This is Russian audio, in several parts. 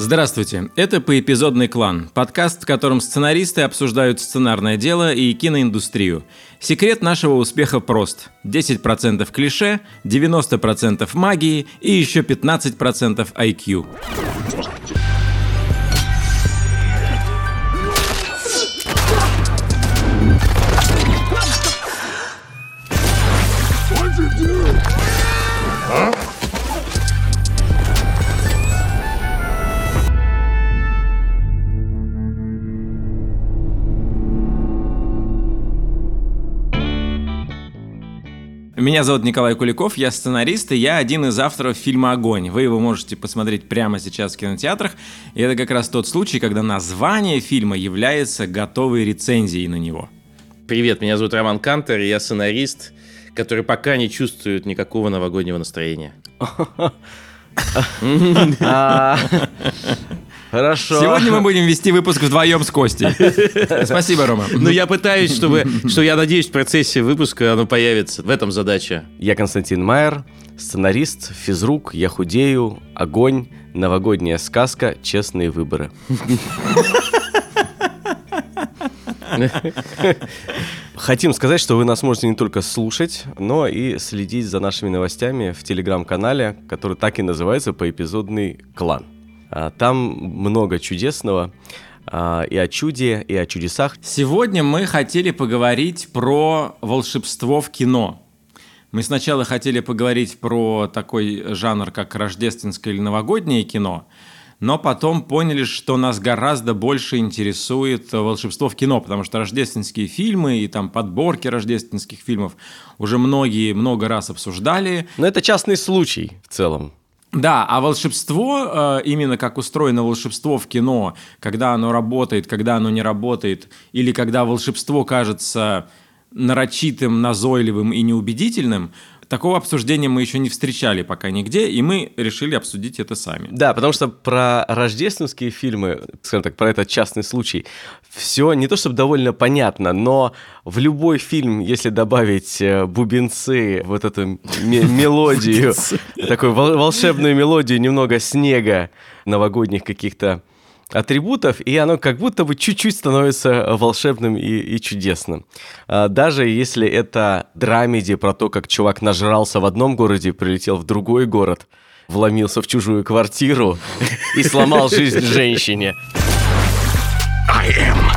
Здравствуйте, это «Поэпизодный клан», подкаст, в котором сценаристы обсуждают сценарное дело и киноиндустрию. Секрет нашего успеха прост. 10% клише, 90% магии и еще 15% IQ. Меня зовут Николай Куликов, я сценарист, и я один из авторов фильма «Огонь». Вы его можете посмотреть прямо сейчас в кинотеатрах. И это как раз тот случай, когда название фильма является готовой рецензией на него. Привет, меня зовут Роман Кантер, и я сценарист, который пока не чувствует никакого новогоднего настроения. Хорошо. Сегодня мы будем вести выпуск вдвоем с Костей. Спасибо, Рома. Ну, я пытаюсь, чтобы, что я надеюсь, в процессе выпуска оно появится. В этом задача. Я Константин Майер, сценарист, физрук, я худею, огонь, новогодняя сказка, честные выборы. Хотим сказать, что вы нас можете не только слушать, но и следить за нашими новостями в телеграм-канале, который так и называется «Поэпизодный клан». А, там много чудесного а, и о чуде, и о чудесах. Сегодня мы хотели поговорить про волшебство в кино. Мы сначала хотели поговорить про такой жанр, как рождественское или новогоднее кино, но потом поняли, что нас гораздо больше интересует волшебство в кино, потому что рождественские фильмы и там подборки рождественских фильмов уже многие много раз обсуждали. Но это частный случай в целом. Да, а волшебство, э, именно как устроено волшебство в кино, когда оно работает, когда оно не работает, или когда волшебство кажется нарочитым, назойливым и неубедительным, Такого обсуждения мы еще не встречали пока нигде, и мы решили обсудить это сами. Да, потому что про рождественские фильмы, скажем так, про этот частный случай, все не то чтобы довольно понятно, но в любой фильм, если добавить э, бубенцы, вот эту мелодию, такую волшебную мелодию, немного снега, новогодних каких-то атрибутов, и оно как будто бы чуть-чуть становится волшебным и, и чудесным. А, даже если это драмеди про то, как чувак нажрался в одном городе, прилетел в другой город, вломился в чужую квартиру и сломал жизнь женщине. I am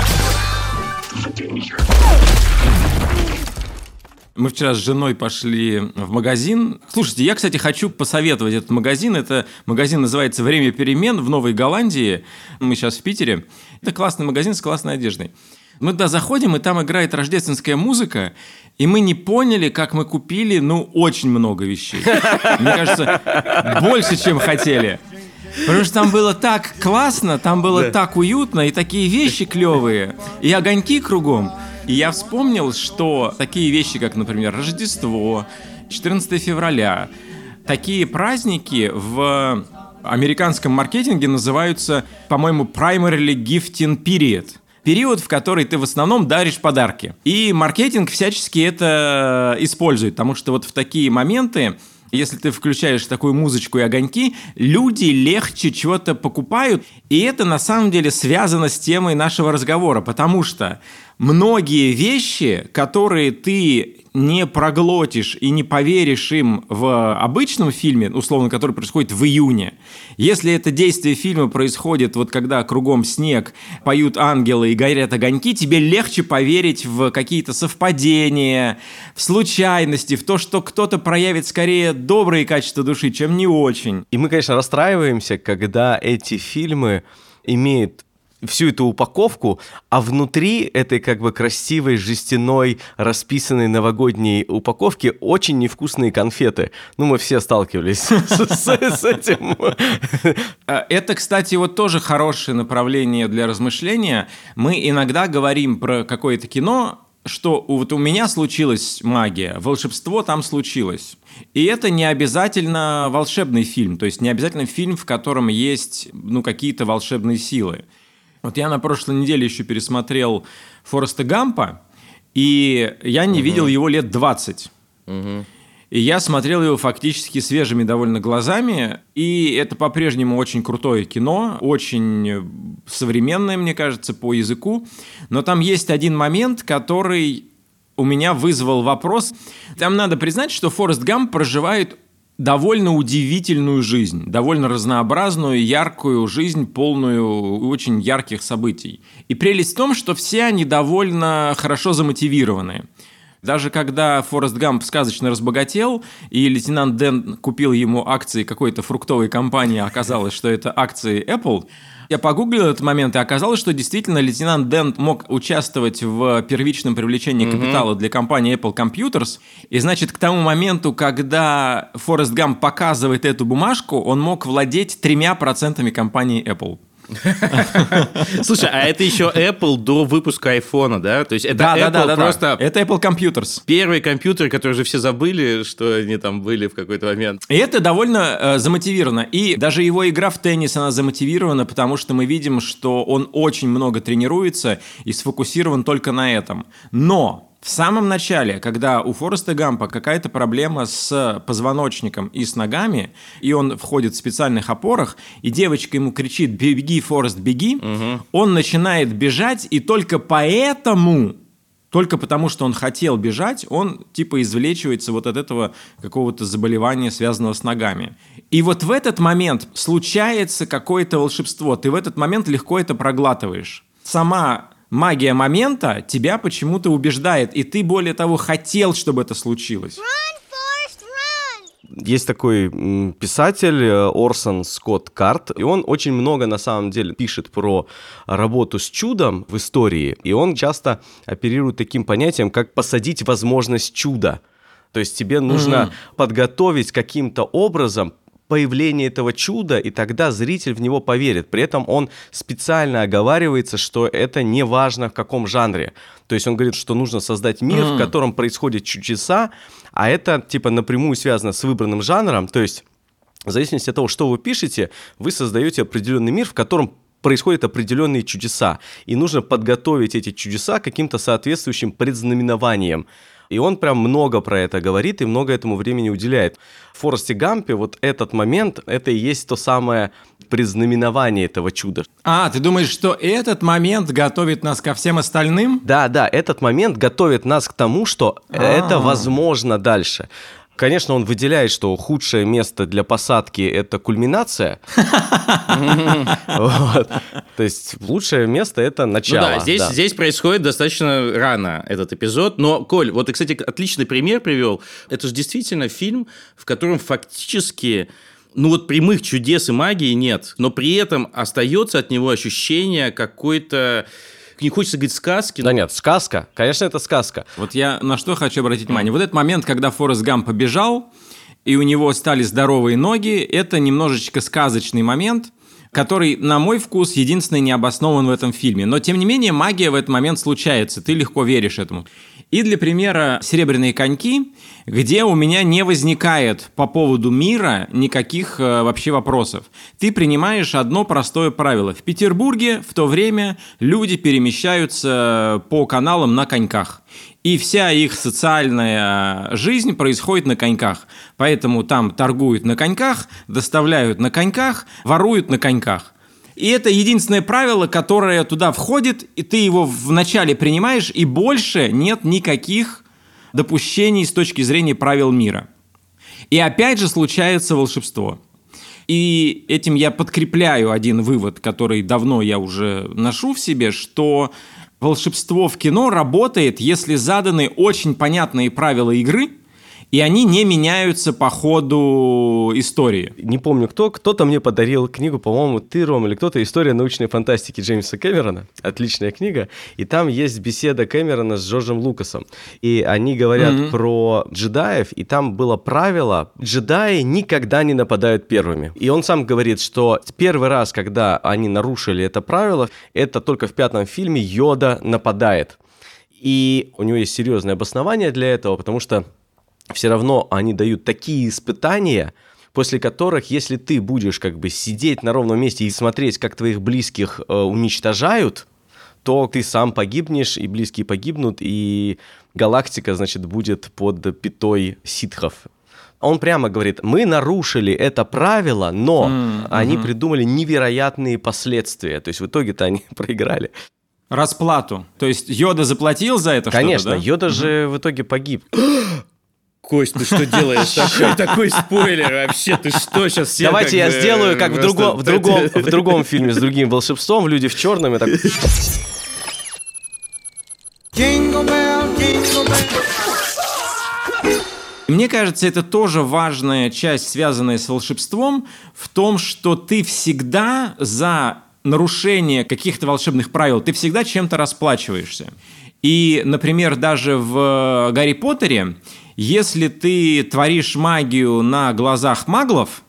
Мы вчера с женой пошли в магазин. Слушайте, я, кстати, хочу посоветовать этот магазин. Это магазин называется «Время перемен» в Новой Голландии. Мы сейчас в Питере. Это классный магазин с классной одеждой. Мы туда заходим, и там играет рождественская музыка, и мы не поняли, как мы купили, ну, очень много вещей. Мне кажется, больше, чем хотели. Потому что там было так классно, там было да. так уютно, и такие вещи клевые, и огоньки кругом. И я вспомнил, что такие вещи, как, например, Рождество, 14 февраля, такие праздники в американском маркетинге называются, по-моему, primarily gifting period период, в который ты в основном даришь подарки. И маркетинг всячески это использует, потому что вот в такие моменты если ты включаешь такую музычку и огоньки, люди легче чего-то покупают. И это на самом деле связано с темой нашего разговора, потому что многие вещи, которые ты не проглотишь и не поверишь им в обычном фильме, условно, который происходит в июне, если это действие фильма происходит вот когда кругом снег, поют ангелы и горят огоньки, тебе легче поверить в какие-то совпадения, в случайности, в то, что кто-то проявит скорее добрые качества души, чем не очень. И мы, конечно, расстраиваемся, когда эти фильмы имеют всю эту упаковку, а внутри этой как бы красивой жестяной расписанной новогодней упаковки очень невкусные конфеты. Ну, мы все сталкивались с этим. А, это, кстати, вот тоже хорошее направление для размышления. Мы иногда говорим про какое-то кино, что вот у меня случилась магия, волшебство там случилось. И это не обязательно волшебный фильм, то есть не обязательно фильм, в котором есть ну, какие-то волшебные силы. Вот я на прошлой неделе еще пересмотрел Фореста Гампа, и я не угу. видел его лет 20. Угу. И я смотрел его фактически свежими довольно глазами, и это по-прежнему очень крутое кино, очень современное, мне кажется, по языку. Но там есть один момент, который у меня вызвал вопрос. Там надо признать, что Форест Гамп проживает довольно удивительную жизнь, довольно разнообразную, яркую жизнь, полную очень ярких событий. И прелесть в том, что все они довольно хорошо замотивированы. Даже когда Форест Гамп сказочно разбогател, и лейтенант Дэн купил ему акции какой-то фруктовой компании, оказалось, что это акции Apple, я погуглил этот момент, и оказалось, что действительно лейтенант Дент мог участвовать в первичном привлечении капитала для компании Apple Computers. И значит, к тому моменту, когда Форест Гамп показывает эту бумажку, он мог владеть тремя процентами компании Apple. Слушай, а это еще Apple до выпуска айфона, да? То есть это да, Apple да, да, просто... Да. Это Apple Computers. Первый компьютер, который уже все забыли, что они там были в какой-то момент. И это довольно э, замотивировано. И даже его игра в теннис, она замотивирована, потому что мы видим, что он очень много тренируется и сфокусирован только на этом. Но в самом начале, когда у Фореста Гампа какая-то проблема с позвоночником и с ногами, и он входит в специальных опорах, и девочка ему кричит «Беги, Форест, беги!», угу. он начинает бежать, и только поэтому только потому, что он хотел бежать, он типа извлечивается вот от этого какого-то заболевания, связанного с ногами. И вот в этот момент случается какое-то волшебство. Ты в этот момент легко это проглатываешь. Сама магия момента тебя почему-то убеждает, и ты, более того, хотел, чтобы это случилось. Есть такой писатель э, Орсон Скотт Карт, и он очень много на самом деле пишет про работу с чудом в истории, и он часто оперирует таким понятием, как посадить возможность чуда. То есть тебе нужно mm-hmm. подготовить каким-то образом появление этого чуда, и тогда зритель в него поверит. При этом он специально оговаривается, что это не важно в каком жанре. То есть он говорит, что нужно создать мир, mm. в котором происходят чудеса, а это типа напрямую связано с выбранным жанром. То есть в зависимости от того, что вы пишете, вы создаете определенный мир, в котором происходят определенные чудеса. И нужно подготовить эти чудеса каким-то соответствующим предзнаменованием. И он прям много про это говорит и много этому времени уделяет. В Форесте Гампе вот этот момент, это и есть то самое признаменование этого чуда. А, ты думаешь, что этот момент готовит нас ко всем остальным? Да, да, этот момент готовит нас к тому, что А-а-а. это возможно дальше. Конечно, он выделяет, что худшее место для посадки – это кульминация. То есть лучшее место – это начало. Ну да, здесь, здесь происходит достаточно рано этот эпизод. Но, Коль, вот ты, кстати, отличный пример привел. Это же действительно фильм, в котором фактически ну вот прямых чудес и магии нет, но при этом остается от него ощущение какой-то не хочется говорить сказки. Да нет, сказка. Конечно, это сказка. Вот я на что хочу обратить внимание. Вот этот момент, когда Форест Гамп побежал, и у него стали здоровые ноги, это немножечко сказочный момент, который, на мой вкус, единственный не обоснован в этом фильме. Но, тем не менее, магия в этот момент случается, ты легко веришь этому. И для примера «Серебряные коньки», где у меня не возникает по поводу мира никаких э, вообще вопросов. Ты принимаешь одно простое правило. В Петербурге в то время люди перемещаются по каналам на коньках. И вся их социальная жизнь происходит на коньках. Поэтому там торгуют на коньках, доставляют на коньках, воруют на коньках. И это единственное правило, которое туда входит, и ты его вначале принимаешь, и больше нет никаких допущений с точки зрения правил мира. И опять же случается волшебство. И этим я подкрепляю один вывод, который давно я уже ношу в себе, что волшебство в кино работает, если заданы очень понятные правила игры – и они не меняются по ходу истории. Не помню кто, кто-то мне подарил книгу, по-моему, ты, Ром, или кто-то, «История научной фантастики» Джеймса Кэмерона, отличная книга, и там есть беседа Кэмерона с Джорджем Лукасом, и они говорят mm-hmm. про джедаев, и там было правило, джедаи никогда не нападают первыми. И он сам говорит, что первый раз, когда они нарушили это правило, это только в пятом фильме Йода нападает. И у него есть серьезное обоснование для этого, потому что все равно они дают такие испытания, после которых, если ты будешь как бы сидеть на ровном месте и смотреть, как твоих близких э, уничтожают, то ты сам погибнешь, и близкие погибнут, и галактика, значит, будет под пятой ситхов. Он прямо говорит, мы нарушили это правило, но М, они придумали невероятные последствия. То есть в итоге-то они проиграли. Расплату. То есть Йода заплатил за это Конечно, да? Йода же в итоге погиб. Кость, ты что делаешь? Такой, такой спойлер вообще, ты что сейчас все Давайте я бы сделаю, как в, друго- в, другом, в другом фильме с другим волшебством, люди в черном. и так... Мне кажется, это тоже важная часть, связанная с волшебством, в том, что ты всегда за нарушение каких-то волшебных правил, ты всегда чем-то расплачиваешься. И, например, даже в Гарри Поттере, если ты творишь магию на глазах маглов,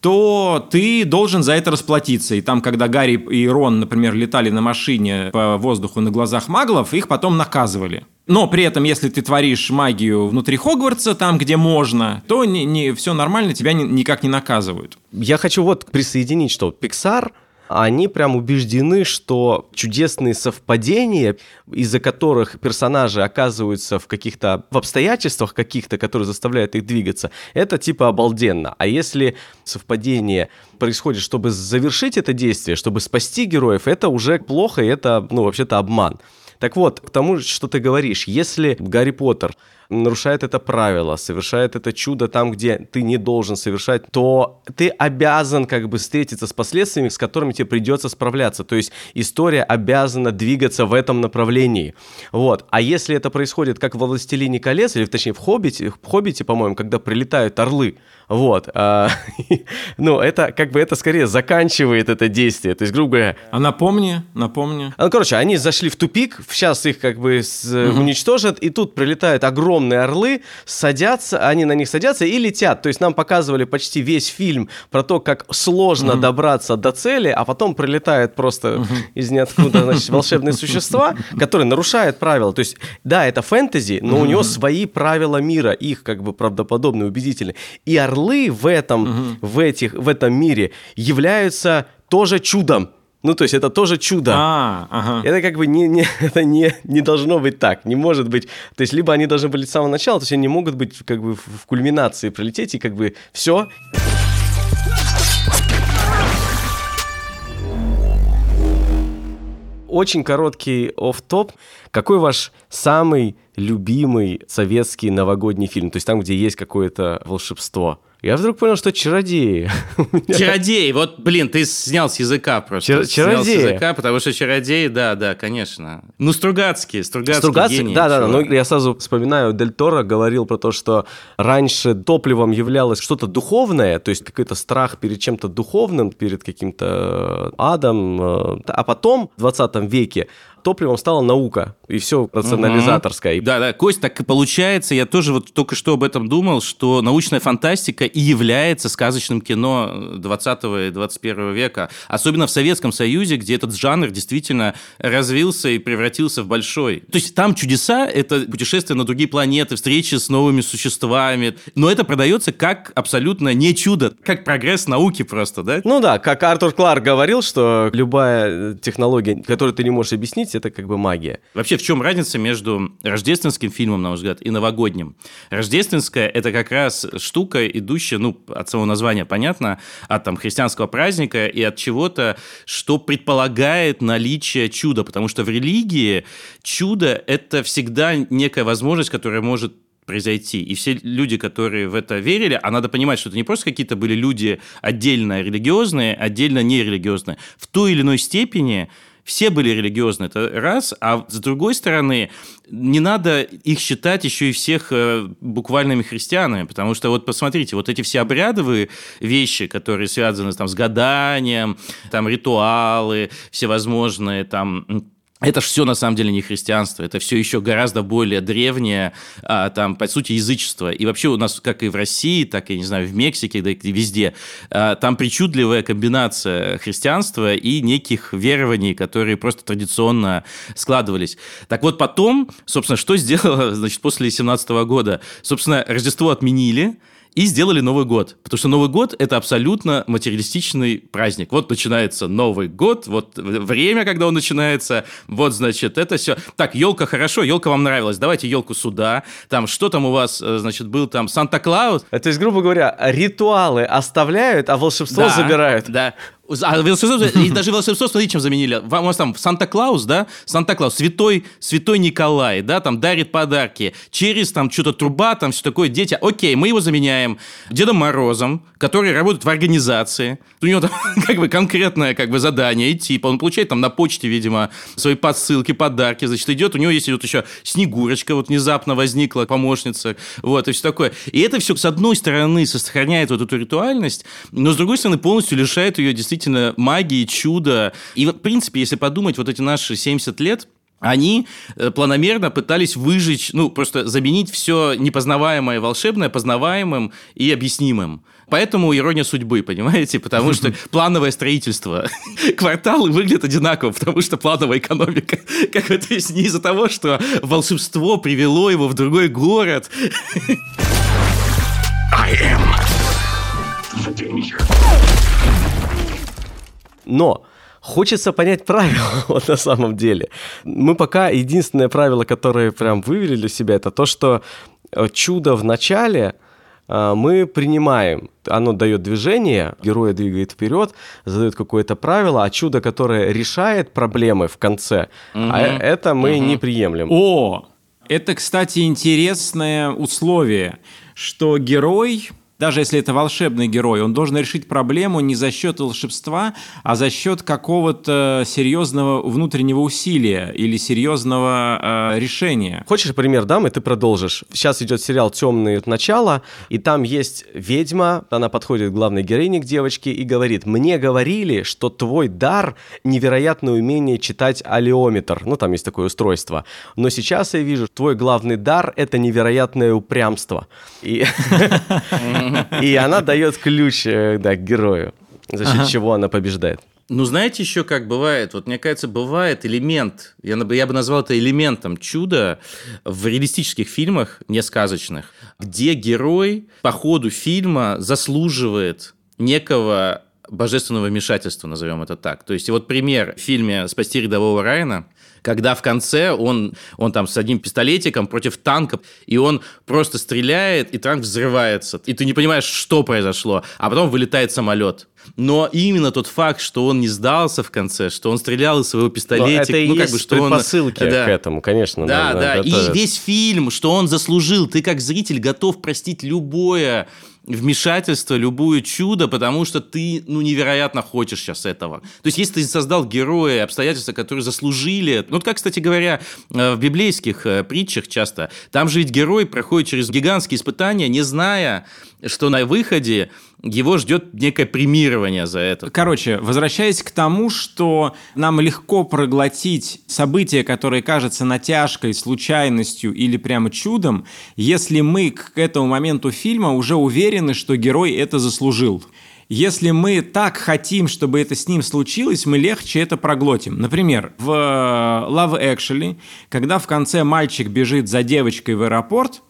то ты должен за это расплатиться. И там, когда Гарри и Рон, например, летали на машине по воздуху на глазах маглов, их потом наказывали. Но при этом, если ты творишь магию внутри Хогвартса, там, где можно, то не, не, все нормально, тебя ни- никак не наказывают. Я хочу вот присоединить, что Pixar, они прям убеждены, что чудесные совпадения, из-за которых персонажи оказываются в каких-то в обстоятельствах каких-то, которые заставляют их двигаться, это типа обалденно. А если совпадение происходит, чтобы завершить это действие, чтобы спасти героев, это уже плохо, и это, ну, вообще-то обман. Так вот, к тому, что ты говоришь, если Гарри Поттер нарушает это правило, совершает это чудо там, где ты не должен совершать, то ты обязан как бы встретиться с последствиями, с которыми тебе придется справляться. То есть история обязана двигаться в этом направлении. Вот. А если это происходит как во «Властелине колец», или точнее в «Хоббите», в «Хоббите», по-моему, когда прилетают орлы, вот, а, ну, это как бы это скорее заканчивает это действие. То есть, грубо говоря, А напомни, напомни. ну, короче, они зашли в тупик, сейчас их как бы с- уничтожат, и тут прилетают огромные орлы, садятся, они на них садятся и летят. То есть нам показывали почти весь фильм про то, как сложно добраться до цели, а потом прилетают просто из ниоткуда, значит, волшебные существа, которые нарушают правила. То есть, да, это фэнтези, но у него свои правила мира, их как бы правдоподобные, убедительные. И орлы в этом, в этих, в этом мире являются тоже чудом. Ну, то есть это тоже чудо. А, ага. Это как бы не, не, это не, не должно быть так, не может быть. То есть либо они должны были с самого начала, то есть они не могут быть как бы в, кульминации прилететь и как бы все. Очень короткий оф топ Какой ваш самый любимый советский новогодний фильм? То есть там, где есть какое-то волшебство. Я вдруг понял, что чародеи. Чародей, вот, блин, ты снял с языка просто. Чар- Снял с чародеи. языка, потому что чародей, да, да, конечно. Ну, Стругацкий, Стругацкий, Стругацкий, гений, да, да, да. Ну, я сразу вспоминаю, Дель Торо говорил про то, что раньше топливом являлось что-то духовное, то есть какой-то страх перед чем-то духовным, перед каким-то адом, э, а потом в 20 веке топливом стала наука, и все рационализаторское. И Да, да, Кость, так и получается, я тоже вот только что об этом думал, что научная фантастика и является сказочным кино 20 и 21 века, особенно в Советском Союзе, где этот жанр действительно развился и превратился в большой. То есть там чудеса — это путешествия на другие планеты, встречи с новыми существами, но это продается как абсолютно не чудо, как прогресс науки просто, да? Ну да, как Артур Кларк говорил, что любая технология, которую ты не можешь объяснить, это как бы магия. Вообще, в чем разница между рождественским фильмом, на мой взгляд, и новогодним? Рождественская – это как раз штука, идущая, ну, от самого названия понятно, от там христианского праздника и от чего-то, что предполагает наличие чуда, потому что в религии чудо – это всегда некая возможность, которая может произойти. И все люди, которые в это верили, а надо понимать, что это не просто какие-то были люди отдельно религиозные, отдельно нерелигиозные. В той или иной степени все были религиозны, это раз, а с другой стороны, не надо их считать еще и всех э, буквальными христианами, потому что вот посмотрите, вот эти все обрядовые вещи, которые связаны там, с гаданием, там ритуалы всевозможные, там это же все на самом деле не христианство, это все еще гораздо более древнее, а, там, по сути, язычество. И вообще у нас, как и в России, так и, не знаю, в Мексике, да и везде, а, там причудливая комбинация христианства и неких верований, которые просто традиционно складывались. Так вот потом, собственно, что сделало, значит, после 17 года? Собственно, Рождество отменили, и сделали Новый год. Потому что Новый год – это абсолютно материалистичный праздник. Вот начинается Новый год, вот время, когда он начинается, вот, значит, это все. Так, елка хорошо, елка вам нравилась, давайте елку сюда. Там, что там у вас, э, значит, был там Санта-Клаус? То есть, грубо говоря, ритуалы оставляют, а волшебство Да, забирают. Да. А волшебство, и даже волшебство, смотри, чем заменили. У вас там Санта-Клаус, да? Санта-Клаус, святой, святой Николай, да, там дарит подарки. Через там что-то труба, там все такое, дети. Окей, мы его заменяем Дедом Морозом, который работает в организации. У него там как бы конкретное как бы задание идти. Он получает там на почте, видимо, свои подсылки, подарки. Значит, идет, у него есть вот еще Снегурочка вот внезапно возникла, помощница. Вот, и все такое. И это все, с одной стороны, сохраняет вот эту ритуальность, но с другой стороны, полностью лишает ее действительно магии, чуда. И, в принципе, если подумать, вот эти наши 70 лет, они э, планомерно пытались выжечь, ну, просто заменить все непознаваемое волшебное познаваемым и объяснимым. Поэтому ирония судьбы, понимаете? Потому что плановое строительство. Кварталы выглядят одинаково, потому что плановая экономика. Как бы, то есть не из-за того, что волшебство привело его в другой город. Но хочется понять правила вот на самом деле. Мы пока единственное правило, которое прям вывели для себя, это то, что э, чудо в начале э, мы принимаем. Оно дает движение, героя двигает вперед, задает какое-то правило, а чудо, которое решает проблемы в конце, а э- это мы не приемлем. О, это, кстати, интересное условие, что герой, даже если это волшебный герой, он должен решить проблему не за счет волшебства, а за счет какого-то серьезного внутреннего усилия или серьезного э, решения. Хочешь пример дам, и ты продолжишь. Сейчас идет сериал «Темные начала», и там есть ведьма, она подходит к главной героине, к девочке, и говорит, мне говорили, что твой дар – невероятное умение читать алиометр. Ну, там есть такое устройство. Но сейчас я вижу, твой главный дар – это невероятное упрямство. И, и она дает ключ э, да, к герою, за счет чего она побеждает. Ну, знаете, еще как бывает? Вот мне кажется, бывает элемент, я, бы- я бы назвал это элементом чуда в реалистических фильмах, не сказочных, где герой по ходу фильма заслуживает некого божественного вмешательства, назовем это так. То есть, вот пример в фильме «Спасти рядового Райана», когда в конце он, он там с одним пистолетиком против танка, и он просто стреляет, и танк взрывается. И ты не понимаешь, что произошло. А потом вылетает самолет. Но именно тот факт, что он не сдался в конце, что он стрелял из своего пистолетика, ну, как бы, что он... предпосылки Да. к этому, конечно. Да, да, это и весь фильм, что он заслужил, ты как зритель готов простить любое вмешательство, любое чудо, потому что ты, ну, невероятно хочешь сейчас этого. То есть, если ты создал героя, обстоятельства, которые заслужили... Ну, вот как, кстати говоря, э, в библейских э, притчах часто, там же ведь герой проходит через гигантские испытания, не зная, что на выходе его ждет некое премирование за это. Короче, возвращаясь к тому, что нам легко проглотить событие, которое кажется натяжкой, случайностью или прямо чудом, если мы к этому моменту фильма уже уверены, что герой это заслужил. Если мы так хотим, чтобы это с ним случилось, мы легче это проглотим. Например, в Love Actually, когда в конце мальчик бежит за девочкой в аэропорт,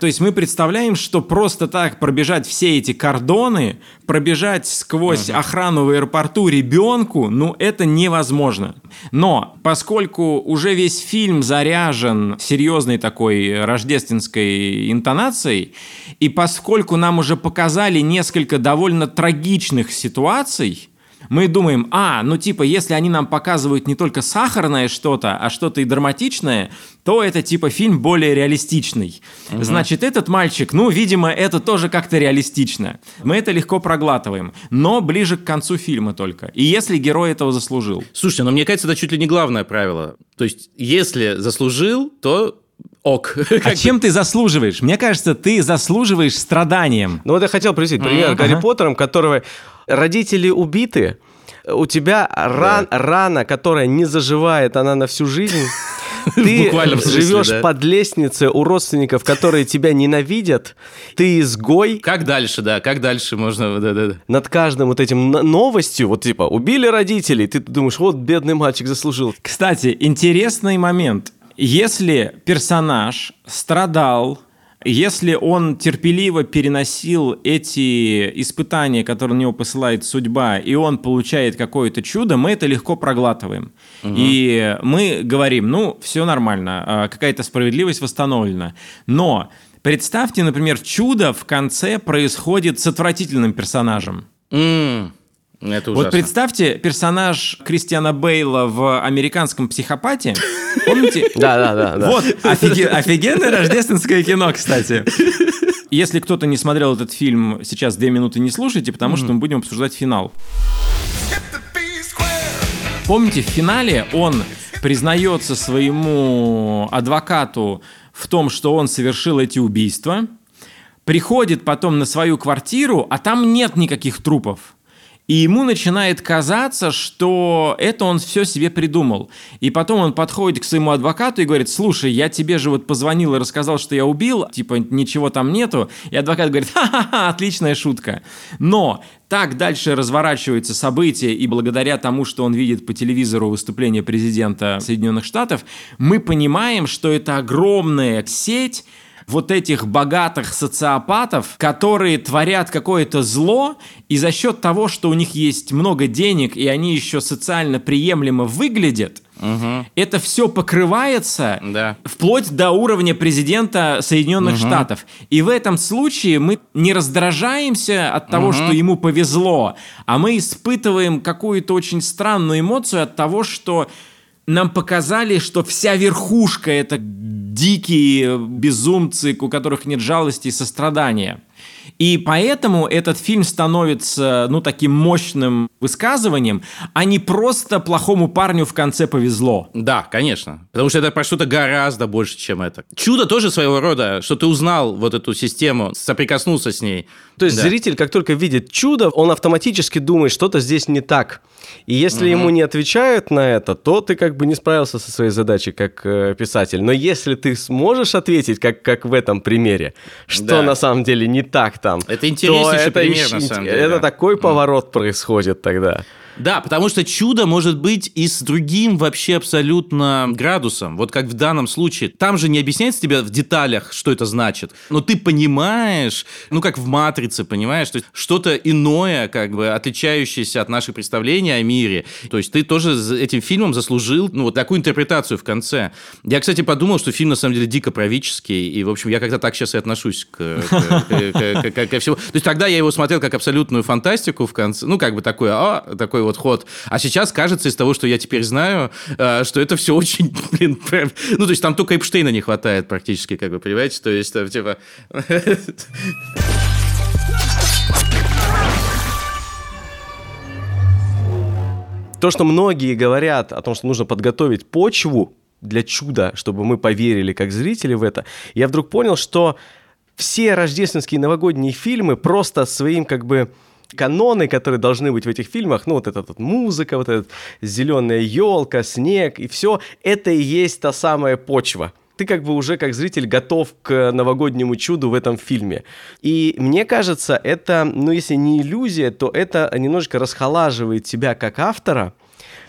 то есть мы представляем, что просто так пробежать все эти кордоны, пробежать сквозь охрану в аэропорту ребенку, ну это невозможно. Но поскольку уже весь фильм заряжен серьезной такой рождественской интонацией, и поскольку нам уже показали несколько довольно трагичных ситуаций, мы думаем, а, ну типа, если они нам показывают не только сахарное что-то, а что-то и драматичное, то это типа фильм более реалистичный. Значит, этот мальчик, ну, видимо, это тоже как-то реалистично. Мы это легко проглатываем, но ближе к концу фильма только. И если герой этого заслужил. Слушайте, но мне кажется, это чуть ли не главное правило. То есть, если заслужил, то ок. А чем ты заслуживаешь? Мне кажется, ты заслуживаешь страданием. Ну вот я хотел привести пример Гарри Поттером, которого родители убиты, у тебя ран- рана, которая не заживает, она на всю жизнь. Ты смысле, живешь да. под лестницей у родственников, которые тебя ненавидят. Ты изгой. Как дальше, да, как дальше можно... Да-да-да. Над каждым вот этим новостью, вот типа, убили родителей, ты думаешь, вот бедный мальчик заслужил. Кстати, интересный момент. Если персонаж страдал, Если он терпеливо переносил эти испытания, которые на него посылает судьба, и он получает какое-то чудо, мы это легко проглатываем. И мы говорим, ну, все нормально, а, какая-то справедливость восстановлена. Но представьте, например, чудо в конце происходит с отвратительным персонажем. М, Это ужасно. Вот представьте персонаж Кристиана Бейла в американском психопате. Помните? Да, да, да. да. Вот, офиге- офигенное рождественское кино, кстати. Если кто-то не смотрел этот фильм, сейчас две минуты не слушайте, потому что мы будем обсуждать финал. Помните, в финале он признается своему адвокату в том, что он совершил эти убийства, приходит потом на свою квартиру, а там нет никаких трупов. И ему начинает казаться, что это он все себе придумал. И потом он подходит к своему адвокату и говорит, слушай, я тебе же вот позвонил и рассказал, что я убил, типа ничего там нету. И адвокат говорит, ха-ха-ха, отличная шутка. Но так дальше разворачиваются события, и благодаря тому, что он видит по телевизору выступление президента Соединенных Штатов, мы понимаем, что это огромная сеть вот этих богатых социопатов, которые творят какое-то зло, и за счет того, что у них есть много денег, и они еще социально приемлемо выглядят, это все покрывается Да. вплоть до уровня президента Соединенных Штатов. И в этом случае мы не раздражаемся от того, что ему повезло, а мы испытываем какую-то очень странную эмоцию от того, что нам показали, что вся верхушка это дикие безумцы, у которых нет жалости и сострадания. И поэтому этот фильм становится, ну, таким мощным высказыванием, а не просто плохому парню в конце повезло. Да, конечно. Потому что это про что-то гораздо больше, чем это. Чудо тоже своего рода, что ты узнал вот эту систему, соприкоснулся с ней. То есть Да. зритель, как только видит чудо, он автоматически думает, что-то здесь не так. И если ему не отвечают на это, то ты как бы не справился со своей задачей как э, писатель. Но если ты сможешь ответить, как, как в этом примере, что Да. на самом деле не так там, Это интереснейший пример, на самом деле, Это такой поворот происходит тогда. Да, потому что чудо может быть и с другим вообще абсолютно градусом. Вот как в данном случае. Там же не объясняется тебе в деталях, что это значит. Но ты понимаешь, ну как в «Матрице», понимаешь? То есть что-то иное, как бы отличающееся от наших представлений о мире. То есть ты тоже этим фильмом заслужил ну, вот такую интерпретацию в конце. Я, кстати, подумал, что фильм на самом деле дико правительский. И, в общем, я как-то так сейчас и отношусь к, к- к- к- к- ко всему. То есть тогда я его смотрел как абсолютную фантастику в конце. Ну, как бы такое, а, такой вот ход. А сейчас кажется из того, что я теперь знаю, э, что это все очень, блин, прям- ну, то есть там только Эпштейна не хватает практически, как бы, понимаете? То есть, там, типа... То, что многие говорят о том, что нужно подготовить почву для чуда, чтобы мы поверили как зрители в это, я вдруг понял, что все рождественские новогодние фильмы просто своим как бы каноны, которые должны быть в этих фильмах, ну вот эта вот музыка, вот эта зеленая елка, снег и все, это и есть та самая почва. Ты как бы уже как зритель готов к новогоднему чуду в этом фильме. И мне кажется, это, ну если не иллюзия, то это немножечко расхолаживает тебя как автора,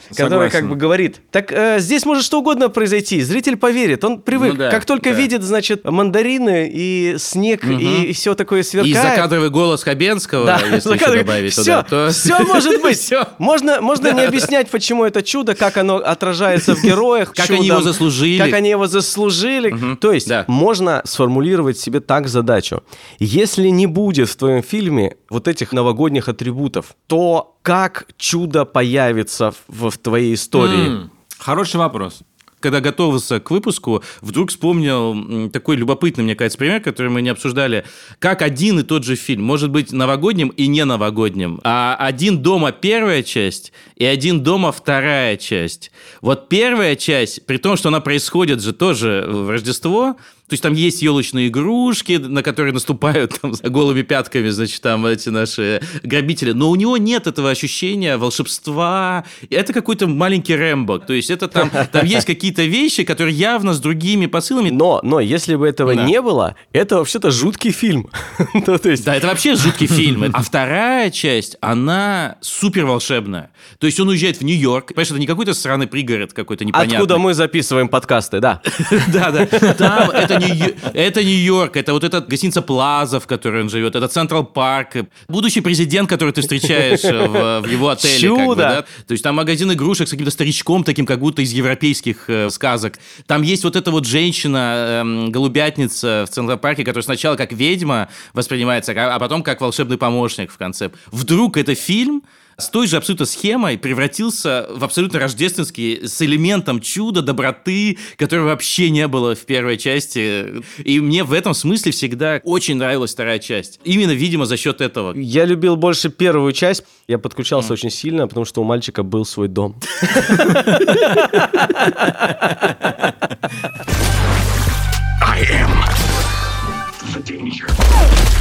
который Согласен. как бы говорит, так э, здесь может что угодно произойти, зритель поверит, он привык, Ну да, как только да. видит, значит, мандарины и снег и, все такое И сверкает. закадровый голос Хабенского, Да, если еще закадровый. добавить все, туда, то... все может быть. Всё. Можно, можно не объяснять, почему это чудо, как оно отражается в героях, Как чудом, они его заслужили. как они его заслужили. То есть да. можно сформулировать себе так задачу: если не будет в твоем фильме вот этих новогодних атрибутов, то как чудо появится в, в твоей истории? М, Хороший вопрос. когда готовился к выпуску, вдруг вспомнил такой любопытный, мне кажется, пример, который мы не обсуждали. Как один и тот же фильм может быть новогодним и не новогодним. А один дома первая часть и один дома вторая часть. Вот первая часть, при том, что она происходит же тоже в Рождество, то есть там есть елочные игрушки, на которые наступают там, голыми пятками, значит, там эти наши грабители. Но у него нет этого ощущения волшебства. Это какой-то маленький Рэмбо. То есть это там, там есть какие-то вещи, которые явно с другими посылами. Но, но если бы этого Да. не было, это вообще-то жуткий фильм. Ну, то есть, Да, это вообще жуткий фильм. А вторая часть, она супер волшебная. То есть он уезжает в Нью-Йорк. Понимаешь, это не какой-то сраный пригород какой-то непонятный. Откуда мы записываем подкасты, да. Да, да. Там это это, Нью- это Нью-Йорк, это вот этот гостиница Плаза, в которой он живет, это Централ Парк, будущий президент, который ты встречаешь в, в его отеле. как бы, Чудо! да? То есть там магазин игрушек с каким-то старичком, таким как будто из европейских э, сказок. Там есть вот эта вот женщина, эм, голубятница в Централ Парке, которая сначала как ведьма воспринимается, а а потом как волшебный помощник в конце. Вдруг это фильм с той же абсолютно схемой превратился в абсолютно рождественский, с элементом чуда, доброты, которого вообще не было в первой части. И мне в этом смысле всегда очень нравилась вторая часть. Именно, видимо, за счет этого. Я любил больше первую часть. Я подключался очень сильно, потому что у мальчика был свой дом.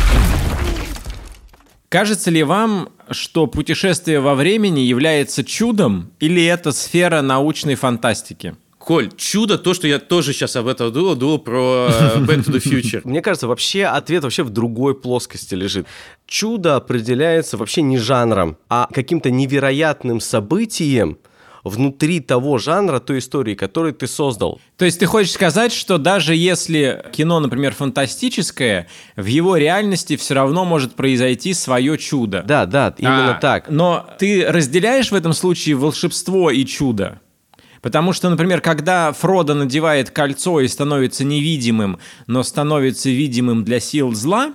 Кажется ли вам, что путешествие во времени является чудом или это сфера научной фантастики? Коль, чудо, то, что я тоже сейчас об этом думал, думал про э, Back to the Future. Мне кажется, вообще ответ вообще в другой плоскости лежит. Чудо определяется вообще не жанром, а каким-то невероятным событием внутри того жанра, той истории, которую ты создал. То есть ты хочешь сказать, что даже если кино, например, фантастическое, в его реальности все равно может произойти свое чудо. Да, да, именно А, так. Но ты разделяешь в этом случае волшебство и чудо? Потому что, например, когда Фродо надевает кольцо и становится невидимым, но становится видимым для сил зла,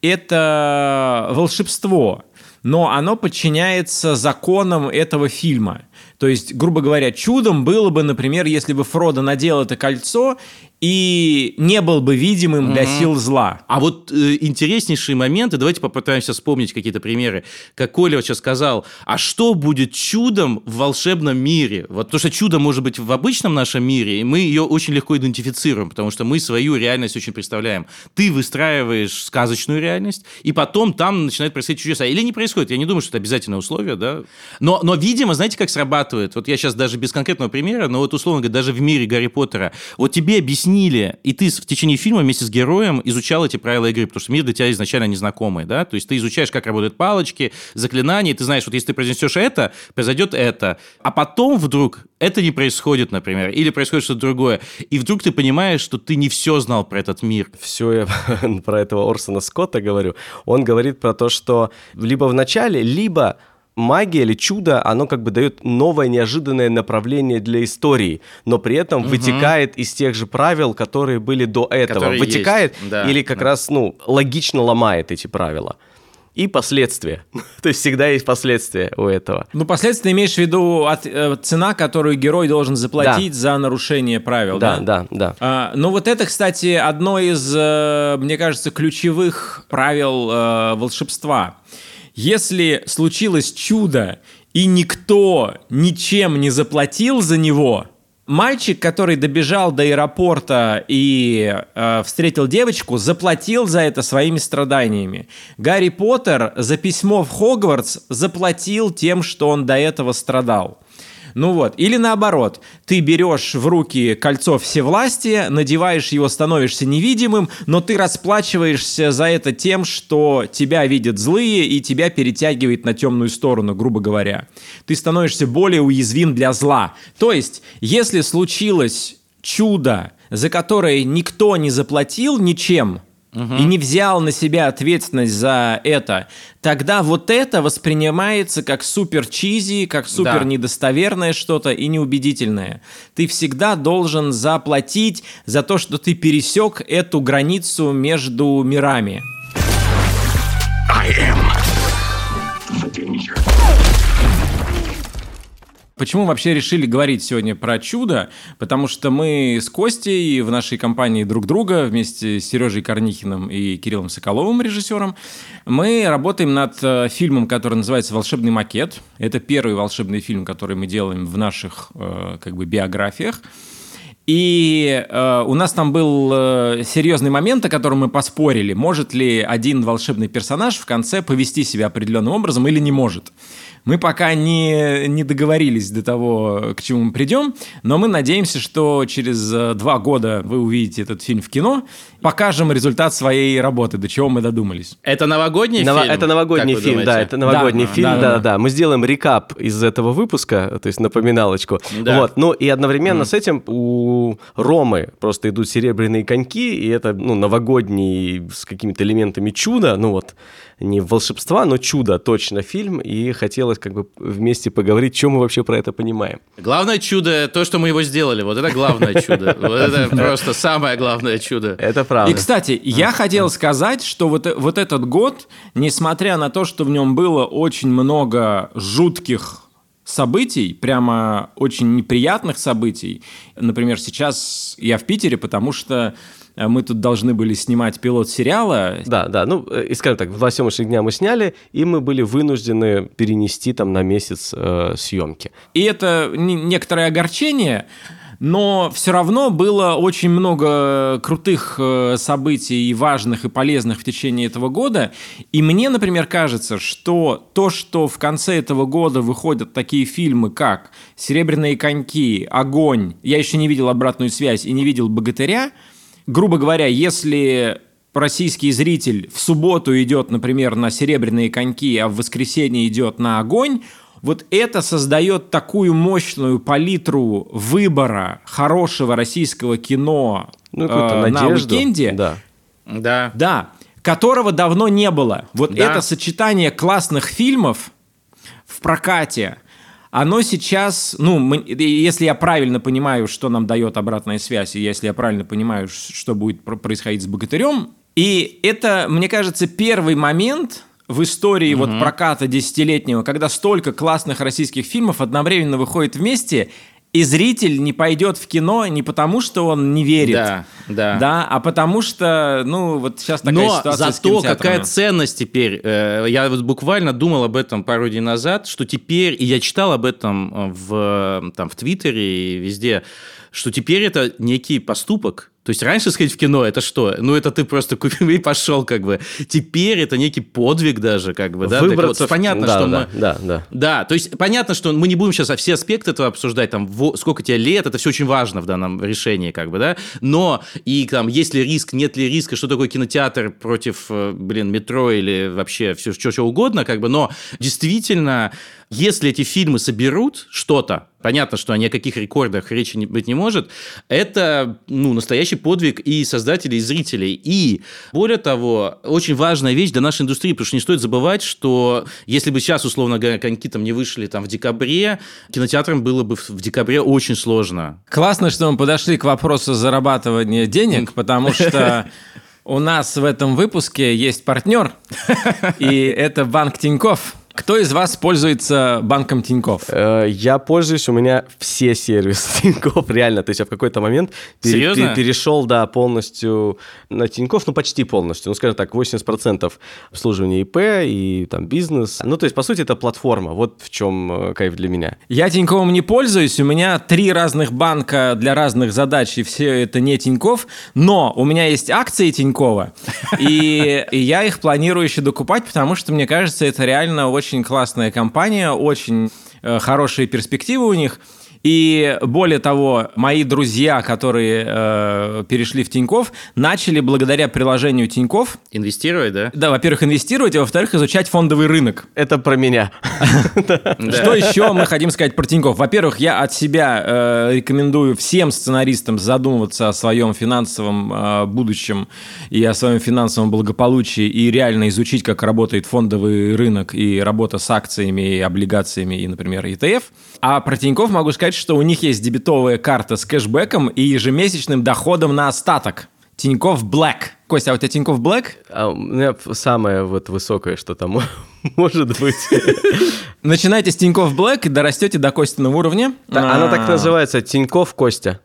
это волшебство, но оно подчиняется законам этого фильма. То есть, грубо говоря, чудом было бы, например, если бы Фродо надел это кольцо и не был бы видимым для сил зла. А вот э, интереснейшие моменты, давайте попытаемся вспомнить какие-то примеры. Как Коля вот сейчас сказал, а что будет чудом в волшебном мире? Вот то, что чудо может быть в обычном нашем мире, и мы ее очень легко идентифицируем, потому что мы свою реальность очень представляем. Ты выстраиваешь сказочную реальность, и потом там начинает происходить чудеса. Или не происходит, я не думаю, что это обязательное условие, да. Но, но видимо, знаете, как срабатывает? Вот я сейчас даже без конкретного примера, но вот условно говоря, даже в мире Гарри Поттера, вот тебе объяснили, и ты в течение фильма вместе с героем изучал эти правила игры, потому что мир для тебя изначально незнакомый, да, то есть ты изучаешь, как работают палочки, заклинания, и ты знаешь, вот если ты произнесешь это, произойдет это, а потом вдруг это не происходит, например, или происходит что-то другое, и вдруг ты понимаешь, что ты не все знал про этот мир. все я про этого Орсона Скотта говорю, он говорит про то, что либо в начале, либо магия или чудо, оно как бы дает новое неожиданное направление для истории, но при этом вытекает из тех же правил, которые были до этого. Которые вытекает есть, да, или как да. раз, ну, логично ломает эти правила. И последствия. То есть всегда есть последствия у этого. Ну, последствия имеешь в виду от- э, цена, которую герой должен заплатить за нарушение правил, Да, да, да. А, ну вот это, кстати, одно из, э, мне кажется, ключевых правил э, волшебства. Если случилось чудо, и никто ничем не заплатил за него, мальчик, который добежал до аэропорта и э, встретил девочку, заплатил за это своими страданиями. Гарри Поттер за письмо в Хогвартс заплатил тем, что он до этого страдал. Ну вот, или наоборот, ты берешь в руки кольцо всевластия, надеваешь его, становишься невидимым, но ты расплачиваешься за это тем, что тебя видят злые и тебя перетягивает на темную сторону, грубо говоря. Ты становишься более уязвим для зла. То есть, если случилось чудо, за которое никто не заплатил ничем, и не взял на себя ответственность за это, тогда вот это воспринимается как супер чизи, как супер Да. недостоверное что-то и неубедительное. Ты всегда должен заплатить за то, что ты пересек эту границу между мирами. Почему вообще решили говорить сегодня про чудо? Потому что мы с Костей в нашей компании друг друга вместе с Сережей Корнихиным и Кириллом Соколовым, режиссером, мы работаем над э, фильмом, который называется «Волшебный макет». Это первый волшебный фильм, который мы делаем в наших э, как бы биографиях. И э, у нас там был э, серьезный момент, о котором мы поспорили, может ли один волшебный персонаж в конце повести себя определенным образом или не может. Мы пока не, не договорились до того, к чему мы придем, но мы надеемся, что через э, два года вы увидите этот фильм в кино, покажем результат своей работы, до чего мы додумались. Это новогодний Ново- фильм? Это новогодний фильм, да, думаете? это новогодний Да, фильм, да, да, да, да, да. Мы сделаем рекап из этого выпуска, то есть напоминалочку. Да. Вот, ну и одновременно с этим у у Ромы просто идут серебряные коньки, и это, ну, новогодний с какими-то элементами чуда, ну вот, не волшебства, но чудо точно фильм, и хотелось как бы вместе поговорить, что мы вообще про это понимаем. Главное чудо то, что мы его сделали. Вот это главное чудо. Вот это просто самое главное чудо. Это правда. И, кстати, я хотел сказать, что вот, вот этот год, несмотря на то, что в нем было очень много жутких событий, прямо очень неприятных событий. Например, сейчас я в Питере, потому что мы тут должны были снимать пилот сериала. Да, да, ну, э, и скажем так, два съемочных дня мы сняли, и мы были вынуждены перенести там на месяц э, съемки. И это не- некоторое огорчение, но все равно было очень много крутых э, событий и важных и полезных в течение этого года. И мне, например, кажется, что то, что в конце этого года выходят такие фильмы, как «Серебряные коньки», «Огонь», я еще не видел «Обратную связь» и не видел «Богатыря», грубо говоря, если российский зритель в субботу идет, например, на «Серебряные коньки», а в воскресенье идет на «Огонь», вот это создает такую мощную палитру выбора хорошего российского кино Ну, э, на уикенде, Да. Да. да, которого давно не было. Вот Да. это сочетание классных фильмов в прокате, оно сейчас, ну, мы- если я правильно понимаю, что нам дает обратная связь, и если я правильно понимаю, что будет про- происходить с «Богатырем», и это, мне кажется, первый момент в истории вот проката десятилетнего, когда столько классных российских фильмов одновременно выходит вместе, и зритель не пойдет в кино не потому, что он не верит, Да, да. да, а потому что, ну, вот сейчас такая Но ситуация с зато кинотеатрами. какая ценность теперь. э, Я вот буквально думал об этом пару дней назад, что теперь, и я читал об этом э, в, там, в Твиттере и везде, что теперь это некий поступок. То есть раньше сходить в кино это что? Ну это ты просто купил и пошел как бы. Теперь это некий подвиг даже как бы. Да? Так вот, Выбраться понятно, да, что да, мы... да, да. Да, то есть понятно, что мы не будем сейчас все аспекты этого обсуждать, там, во- сколько тебе лет, это все очень важно в данном решении, как бы, да, но и там, есть ли риск, нет ли риска, что такое кинотеатр против, э, блин, метро или вообще все, что, что угодно, как бы, но действительно, если эти фильмы соберут что-то, понятно, что ни о каких рекордах речи не, быть не может, это, ну, настоящий подвиг и создателей, и зрителей. И, более того, очень важная вещь для нашей индустрии, потому что не стоит забывать, что если бы сейчас, условно говоря, коньки там не вышли там в декабре, кинотеатрам было бы в в декабре очень сложно. Классно, что мы подошли к вопросу зарабатывания денег, потому что у нас в этом выпуске есть партнер, и это банк Тиньков. Кто из вас пользуется банком Тиньков? Э, Я пользуюсь, у меня все сервисы Тинькофф, реально. То есть я в какой-то момент пере- пере- перешел, да, полностью на Тинькофф, ну, почти полностью. Ну, скажем так, 80% обслуживания ИП и там бизнес. Ну, то есть, по сути, это платформа. Вот в чем э, кайф для меня. Я Тиньковым не пользуюсь, у меня три разных банка для разных задач, и все это не Тиньков, но у меня есть акции Тинькова, и я их планирую еще докупать, потому что, мне кажется, это реально очень классная компания, очень э, хорошие перспективы у них. И более того, мои друзья, которые э, перешли в Тиньков, начали благодаря приложению Тиньков, Инвестировать, да? да, во-первых, инвестировать, а во-вторых, изучать фондовый рынок. Это про меня. Что еще мы хотим сказать про Тинькофф? Во-первых, я от себя э, рекомендую всем сценаристам задумываться о своем финансовом э, будущем и о своем финансовом благополучии и реально изучить, как работает фондовый рынок и работа с акциями и облигациями и, например, ETF. А про Тинькофф могу сказать, что у них есть дебетовая карта с кэшбэком и ежемесячным доходом на остаток. Тинькофф Black. Костя, а у тебя Тинькофф Black? А у меня самое вот высокое, что там может быть. Начинайте с Тинькофф Black и дорастете до Костиного уровня. Она так А, называется, Тиньков Костя.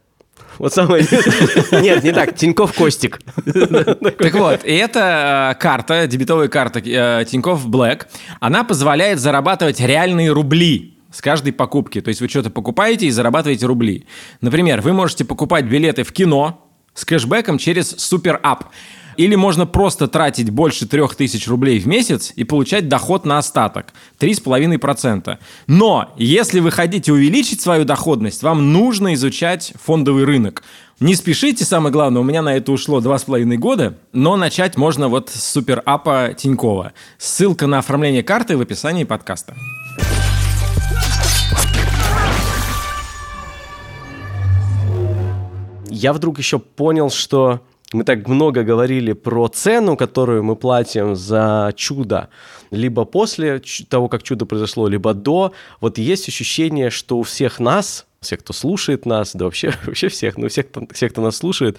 Вот самое... Нет, не так, Тиньков Костик. Так вот, и эта карта, дебетовая карта э, Тинькофф Black, она позволяет зарабатывать реальные рубли с каждой покупки. То есть вы что-то покупаете и зарабатываете рубли. Например, вы можете покупать билеты в кино с кэшбэком через Ап. Или можно просто тратить больше 3000 рублей в месяц и получать доход на остаток 3,5%. Но если вы хотите увеличить свою доходность, вам нужно изучать фондовый рынок. Не спешите, самое главное, у меня на это ушло 2,5 года, но начать можно вот с суперапа Тинькова. Ссылка на оформление карты в описании подкаста. Я вдруг еще понял, что мы так много говорили про цену, которую мы платим за чудо, либо после того, как чудо произошло, либо до. Вот есть ощущение, что у всех нас, всех, кто слушает нас, да вообще, вообще всех, ну всех, всех, кто нас слушает,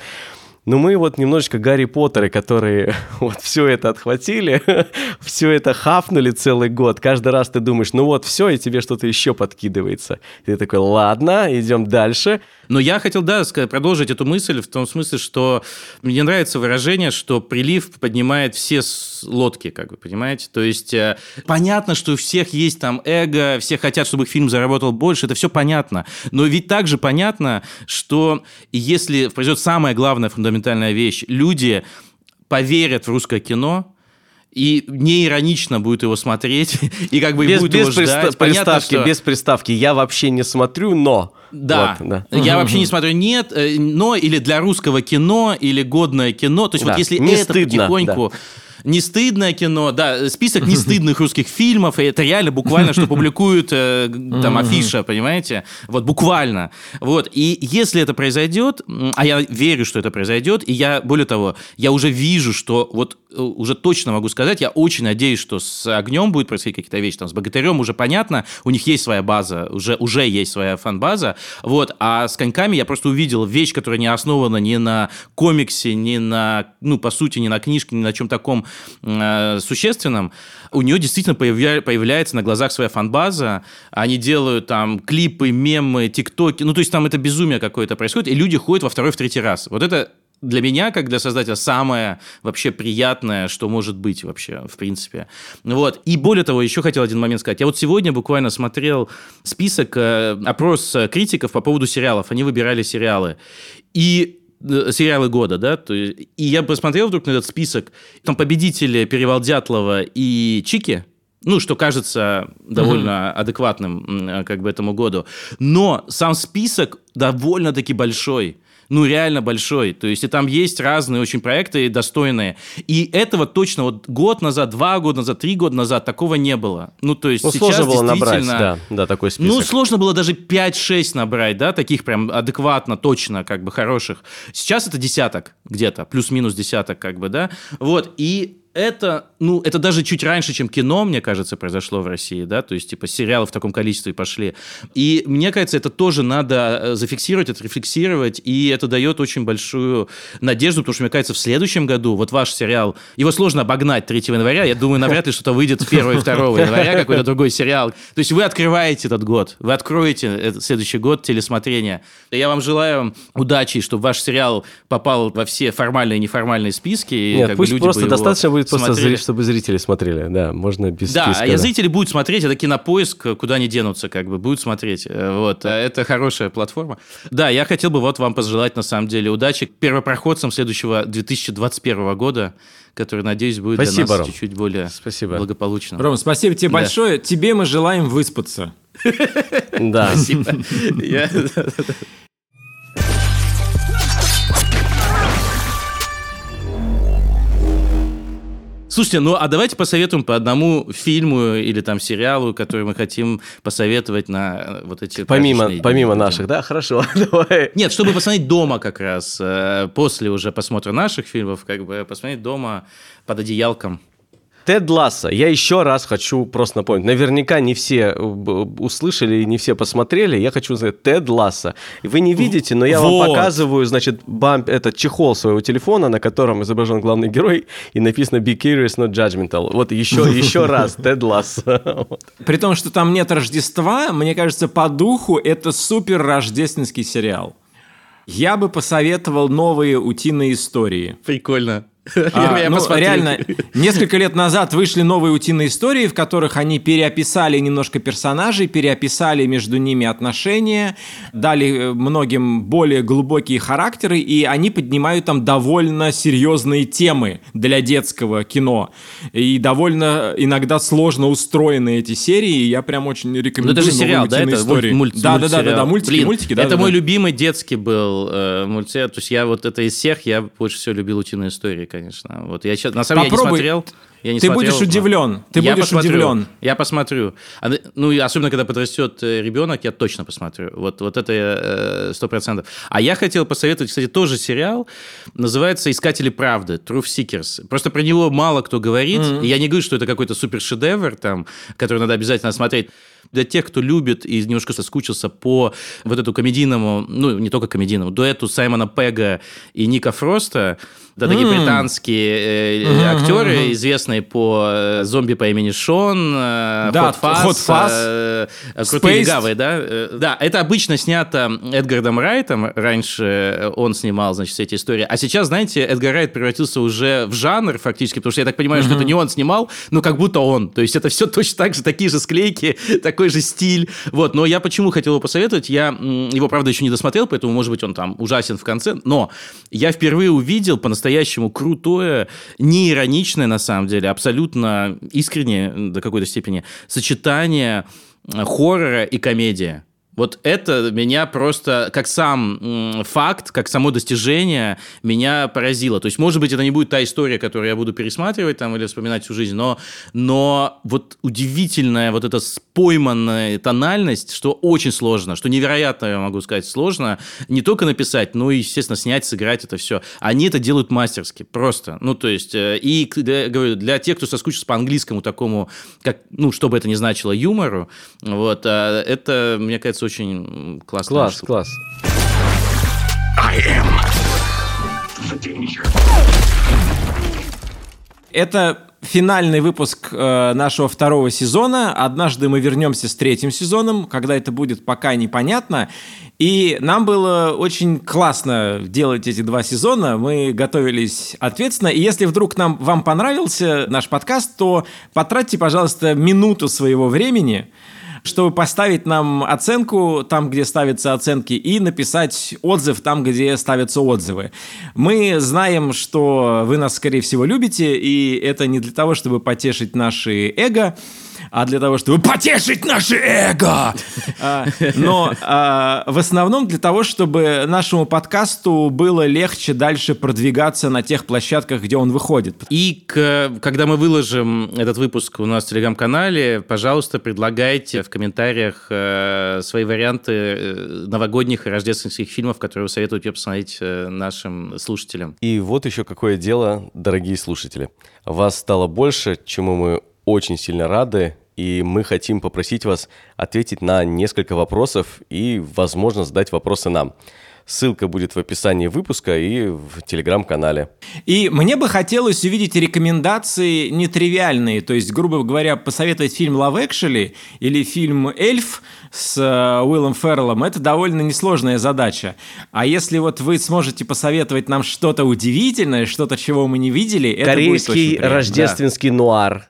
ну мы вот немножечко Гарри Поттеры, которые вот все это отхватили, все это хафнули целый год. Каждый раз ты думаешь, ну вот все, и тебе что-то еще подкидывается. Ты такой, ладно, идем дальше. Но я хотел, да, продолжить эту мысль в том смысле, что мне нравится выражение, что прилив поднимает все лодки, как вы понимаете. То есть э, понятно, что у всех есть там эго, все хотят, чтобы их фильм заработал больше, это все понятно. Но ведь также понятно, что если произойдет самая главная фундаментальная вещь, люди поверят в русское кино, и не иронично будет его смотреть, и как бы Без, будут без его приста- ждать. Понятно, приставки, что- без приставки. Я вообще не смотрю, но... да, Вот, да. я вообще не смотрю нет, э, но или для русского кино, или годное кино. То есть Да, вот если не это стыдно, потихоньку... Не стыдное кино, да, список нестыдных русских фильмов, и это реально буквально, что публикуют э, там афиша, понимаете? Вот буквально. Вот, и если это произойдет, а я верю, что это произойдет, и я, более того, я уже вижу, что вот э, уже точно могу сказать, я очень надеюсь, что с огнем будет происходить какие-то вещи, там с богатырем уже понятно, у них есть своя база, уже, уже есть своя фан-база, вот, а с коньками я просто увидел вещь, которая не основана ни на комиксе, ни на, ну, по сути, ни на книжке, ни на чем таком э, существенном, у нее действительно появля- появляется на глазах своя фан-база, они делают там клипы, мемы, тиктоки, ну, то есть там это безумие какое-то происходит, и люди ходят во второй, в третий раз. Вот это для меня, как для создателя, самое вообще приятное, что может быть вообще, в принципе. Вот. И более того, еще хотел один момент сказать. Я вот сегодня буквально смотрел список, э, опрос э, критиков по поводу сериалов. Они выбирали сериалы. И э, сериалы года, да, то есть- и я посмотрел вдруг на этот список, там победители Перевал Дятлова и Чики, ну, что кажется довольно адекватным м, э, как бы этому году. Но сам список довольно-таки большой. Ну, реально большой. То есть, и там есть разные очень проекты достойные. И этого точно вот год назад, два года назад, три года назад такого не было. Ну, то есть, Ну, сейчас сложно было набрать, да, да, такой список. ну, сложно было даже 5-6 набрать, да, таких прям адекватно, точно, как бы хороших. Сейчас это десяток где-то, плюс-минус десяток, как бы, да. Вот, и это, ну, это даже чуть раньше, чем кино, мне кажется, произошло в России, да, то есть, типа, сериалы в таком количестве пошли. И мне кажется, это тоже надо э, зафиксировать, отрефлексировать, и это дает очень большую надежду, потому что, мне кажется, в следующем году вот ваш сериал, его сложно обогнать 3 января, я думаю, навряд ли что-то выйдет 1 и 2 января, какой-то другой сериал. То есть вы открываете этот год, вы откроете этот следующий год телесмотрения. Я вам желаю удачи, чтобы ваш сериал попал во все формальные и неформальные списки. и Нет, бы пусть просто бы его достаточно будет просто, смотрели. чтобы зрители смотрели. Да, можно без Да, списка. а зрители будут смотреть, это кинопоиск, куда они денутся, как бы, будут смотреть. Э, Вот, а это хорошая платформа. Да, я хотел бы вот вам пожелать, на самом деле, удачи первопроходцам следующего 2021 года, который, надеюсь, будет Спасибо, для нас Ром. чуть-чуть более Спасибо. благополучным. Ром, спасибо тебе Да. большое. Тебе мы желаем выспаться. Да. Спасибо. Слушайте, ну а давайте посоветуем по одному фильму или там сериалу, который мы хотим посоветовать на э, вот эти Помимо, праздничные дни. помимо наших, да, хорошо, давай. Нет, чтобы посмотреть дома как раз, э, после уже просмотра наших фильмов, как бы посмотреть дома под одеялком. Тед Ласса, я еще раз хочу просто напомнить. Наверняка не все э, услышали и не все посмотрели. Я хочу сказать, Тед Ласса. Вы не видите, но я Вот. вам показываю, значит, бамп, этот чехол своего телефона, на котором изображен главный герой, и написано «Be curious, not judgmental». Вот еще, еще раз, Тед Ласса. При том, что там нет Рождества, мне кажется, по духу это супер рождественский сериал. Я бы посоветовал новые утиные истории. Прикольно. А, Я ну, посмотрю. реально, несколько лет назад вышли новые утиные истории, в которых они переописали немножко персонажей, переописали между ними отношения, дали э, многим более глубокие характеры, и они поднимают там довольно серьезные темы для детского кино. И довольно иногда сложно устроены эти серии, и я прям очень рекомендую это же сериал, да? Это истории. мульт, мульт- да, да, да, да, мультсериал. да, мультики, Блин, мультики, да. Это да, мой да. любимый детский был э, мультсериал. То есть я вот это из всех, я больше всего любил утиные истории, конечно. Вот я сейчас, на самом деле, я не смотрел. Я не Ты смотрел. будешь удивлен. Ты Я будешь посмотрю. удивлен. Я посмотрю. А, Ну, и особенно, когда подрастет э, ребенок, я точно посмотрю. Вот, вот это э, сто процентов. А я хотел посоветовать, кстати, тоже сериал. Называется «Искатели правды», Truth Seekers. Просто про него мало кто говорит. И я не говорю, что это какой-то супер шедевр, там, который надо обязательно смотреть. Для тех, кто любит и немножко соскучился по вот эту комедийному, ну, не только комедийному, дуэту Саймона Пега и Ника Фроста, да, такие британские э, актеры, известные по э, «Зомби по имени Шон», э, Да, «Hot Fuzz», э, э, «Крутые легавые», да? Э, Да, это обычно снято Эдгардом Райтом, раньше он снимал, значит, все эти истории, а сейчас, знаете, Эдгар Райт превратился уже в жанр фактически, потому что я так понимаю, что это не он снимал, но как будто он, то есть это все точно так же, такие же склейки, такой же стиль, вот, но я почему хотел его посоветовать, я его, правда, еще не досмотрел, поэтому, может быть, он там ужасен в конце, но я впервые увидел по-настоящему крутое, не ироничное, на самом деле, абсолютно искреннее до какой-то степени сочетание э, хоррора и комедии. Вот это меня просто, как сам факт, как само достижение, меня поразило. То есть, может быть, это не будет та история, которую я буду пересматривать там или вспоминать всю жизнь, но, но вот удивительная вот эта пойманная тональность, что очень сложно, что невероятно, я могу сказать, сложно не только написать, но и, естественно, снять, сыграть это все. Они это делают мастерски, просто. Ну, то есть, э, и, для, говорю, для тех, кто соскучился по английскому такому, как, ну, что бы это ни значило, юмору, вот, э, это, мне кажется, очень классно. Класс, класс. Это финальный выпуск э, нашего второго сезона. Однажды мы вернемся с третьим сезоном. Когда это будет, пока непонятно. И нам было очень классно делать эти два сезона. Мы готовились ответственно. И если вдруг нам, вам понравился наш подкаст, то потратьте, пожалуйста, минуту своего времени чтобы поставить нам оценку там, где ставятся оценки, и написать отзыв там, где ставятся отзывы. Мы знаем, что вы нас, скорее всего, любите, и это не для того, чтобы потешить наши эго, а для того, чтобы потешить наше эго. А, Но а, в основном для того, чтобы нашему подкасту было легче дальше продвигаться на тех площадках, где он выходит. И к- когда мы выложим этот выпуск у нас в телеграм-канале, пожалуйста, предлагайте в комментариях э, свои варианты э, новогодних и рождественских фильмов, которые вы советуете посмотреть э, нашим слушателям. И вот еще какое дело, дорогие слушатели. Вас стало больше, чему мы очень сильно рады, и мы хотим попросить вас ответить на несколько вопросов и, возможно, задать вопросы нам. Ссылка будет в описании выпуска и в телеграм-канале. И мне бы хотелось увидеть рекомендации нетривиальные, то есть, грубо говоря, посоветовать фильм Love Actually или фильм «Эльф» с э, Уиллом Ферреллом, это довольно несложная задача. А если вот вы сможете посоветовать нам что-то удивительное, что-то, чего мы не видели, это будет очень Корейский приятно. рождественский нуар.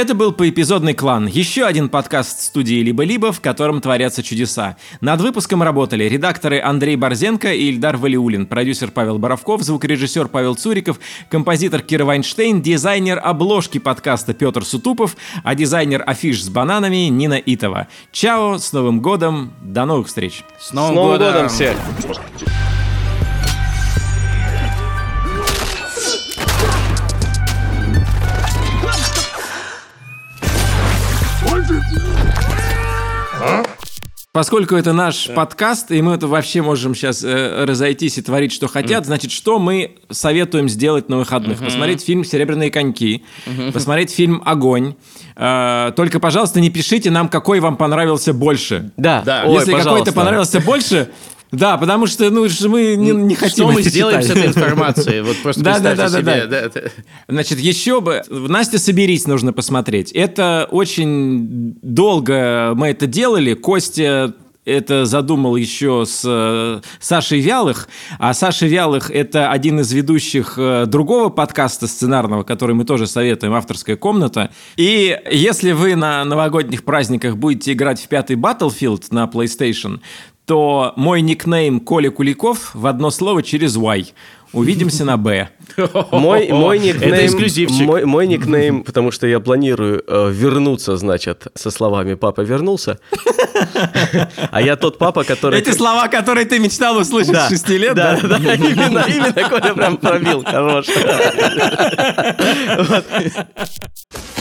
Это был поэпизодный клан. Еще один подкаст студии «Либо-либо», в котором творятся чудеса. Над выпуском работали редакторы Андрей Борзенко и Ильдар Валиулин, продюсер Павел Боровков, звукорежиссер Павел Цуриков, композитор Кира Вайнштейн, дизайнер обложки подкаста Петр Сутупов, а дизайнер афиш с бананами Нина Итова. Чао, с Новым годом, до новых встреч! С С Новым годом всех! Поскольку это наш подкаст, и мы это вообще можем сейчас э, разойтись и творить, что хотят, значит, что мы советуем сделать на выходных? Посмотреть фильм «Серебряные коньки», посмотреть фильм «Огонь». Э, только, пожалуйста, не пишите нам, какой вам понравился больше. Да, Да. Ой, Если какой-то понравился больше, да, потому что ну, мы не, не хотим Что мы сделаем читать. с этой информацией? Вот просто Да, да, да, себе. да. да, Значит, еще бы... Настя, соберись, нужно посмотреть. Это очень долго мы это делали. Костя это задумал еще с э, Сашей Вялых, а Саша Вялых – это один из ведущих э, другого подкаста сценарного, который мы тоже советуем, «Авторская комната». И если вы на новогодних праздниках будете играть в пятый Battlefield на PlayStation, то мой никнейм Коля Куликов в одно слово через Y. Увидимся на Б. Мой, мой никнейм... Это эксклюзивчик. Мой, мой никнейм, потому что я планирую э, вернуться, значит, со словами «папа вернулся». А я тот папа, который... Эти слова, которые ты мечтал услышать с 6 лет, да? Да, да, именно, именно Коля прям пробил, хорош. Вот.